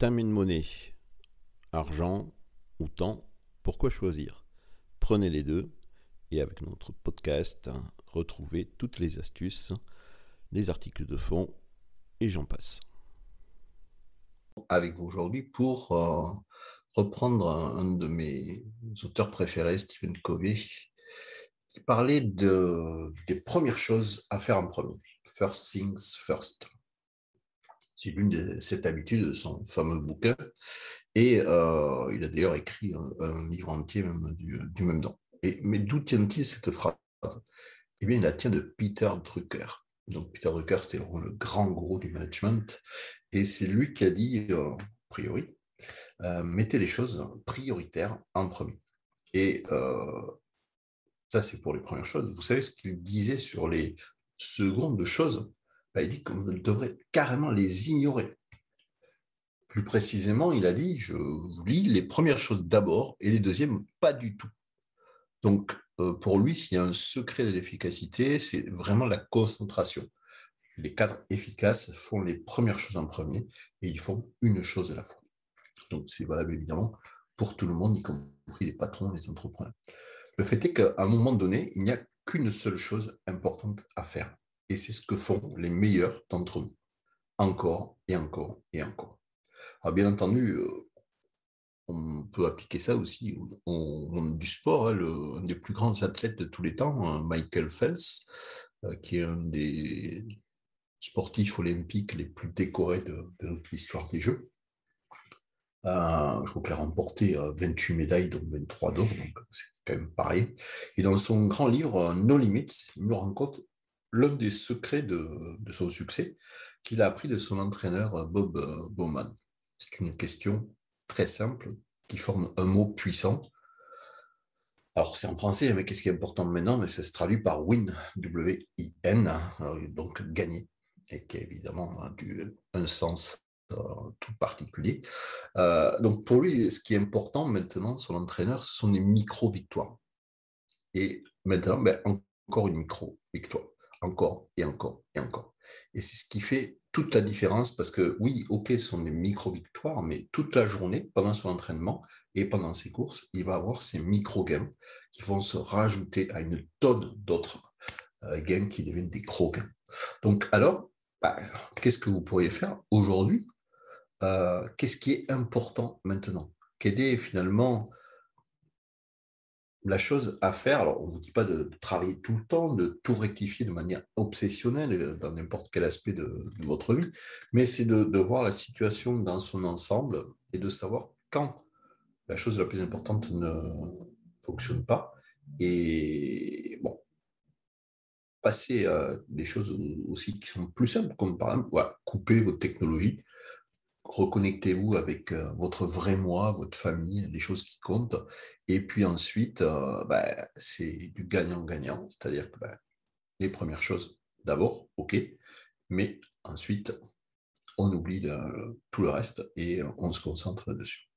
And money. Argent ou temps, pourquoi choisir? Prenez les deux et avec notre podcast, retrouvez toutes les astuces, les articles de fond et j'en passe. Avec vous aujourd'hui pour euh, reprendre un, de mes auteurs préférés, Stephen Covey, qui parlait de, des premières choses à faire en premier. First things first. C'est l'une de cette habitude de son fameux bouquin. Et euh, il a d'ailleurs écrit un, livre entier même du, même nom. Et, mais d'où tient-il cette phrase? Eh bien, il la tient de Peter Drucker. Donc, Peter Drucker, c'était le grand gourou du management. Et c'est lui qui a dit, euh, a priori, euh, mettez les choses prioritaires en premier. Et ça, c'est pour les premières choses. Vous savez ce qu'il disait sur les secondes choses? Bah, il dit qu'on devrait carrément les ignorer. Plus précisément, il a dit, je vous lis les premières choses d'abord et les deuxièmes pas du tout. Donc, euh, pour lui, s'il y a un secret de l'efficacité, c'est vraiment la concentration. Les cadres efficaces font les premières choses en premier et ils font une chose à la fois. Donc, c'est valable évidemment pour tout le monde, y compris les patrons, les entrepreneurs. Le fait est qu'à un moment donné, il n'y a qu'une seule chose importante à faire et c'est ce que font les meilleurs d'entre nous, encore et encore et encore. Alors bien entendu, euh, on peut appliquer ça aussi au monde du sport. Hein, le, un des plus grands athlètes de tous les temps, hein, Michael Phelps, euh, qui est un des sportifs olympiques les plus décorés de, l'histoire des Jeux. Euh, je crois qu'il a remporté 28 médailles, dont 23 d'or, donc c'est quand même pareil. Et dans son grand livre No Limits, il nous rencontre l'un des secrets de, son succès qu'il a appris de son entraîneur euh, Bob euh, Bowman. C'est une question très simple qui forme un mot puissant. Alors, c'est en français, mais qu'est-ce qui est important maintenant? Mais ça se traduit par win, W-I-N, donc gagner, et qui a évidemment un sens euh, tout particulier. donc, pour lui, ce qui est important maintenant, son entraîneur, ce sont des micro-victoires. Et maintenant, ben, encore une micro-victoire encore et encore et encore. Et c'est ce qui fait toute la différence parce que oui, ok, ce sont des micro-victoires, mais toute la journée, pendant son entraînement et pendant ses courses, il va avoir ces micro-gains qui vont se rajouter à une tonne d'autres euh, gains qui deviennent des gros-gains. Donc alors, bah, qu'est-ce que vous pourriez faire aujourd'hui? Euh, Qu'est-ce qui est important maintenant? Quel est finalement la chose à faire, alors on ne vous dit pas de travailler tout le temps, de tout rectifier de manière obsessionnelle euh, dans n'importe quel aspect de, votre vie, mais c'est de, voir la situation dans son ensemble et de savoir quand la chose la plus importante ne fonctionne pas. Et bon, passer à des choses aussi qui sont plus simples, comme par exemple couper votre technologie, reconnectez-vous avec euh, votre vrai moi, votre famille, les choses qui comptent. Et puis ensuite, euh, bah, c'est du gagnant-gagnant, c'est-à-dire que bah, les premières choses, d'abord, OK, mais ensuite, on oublie tout le reste et on se concentre dessus.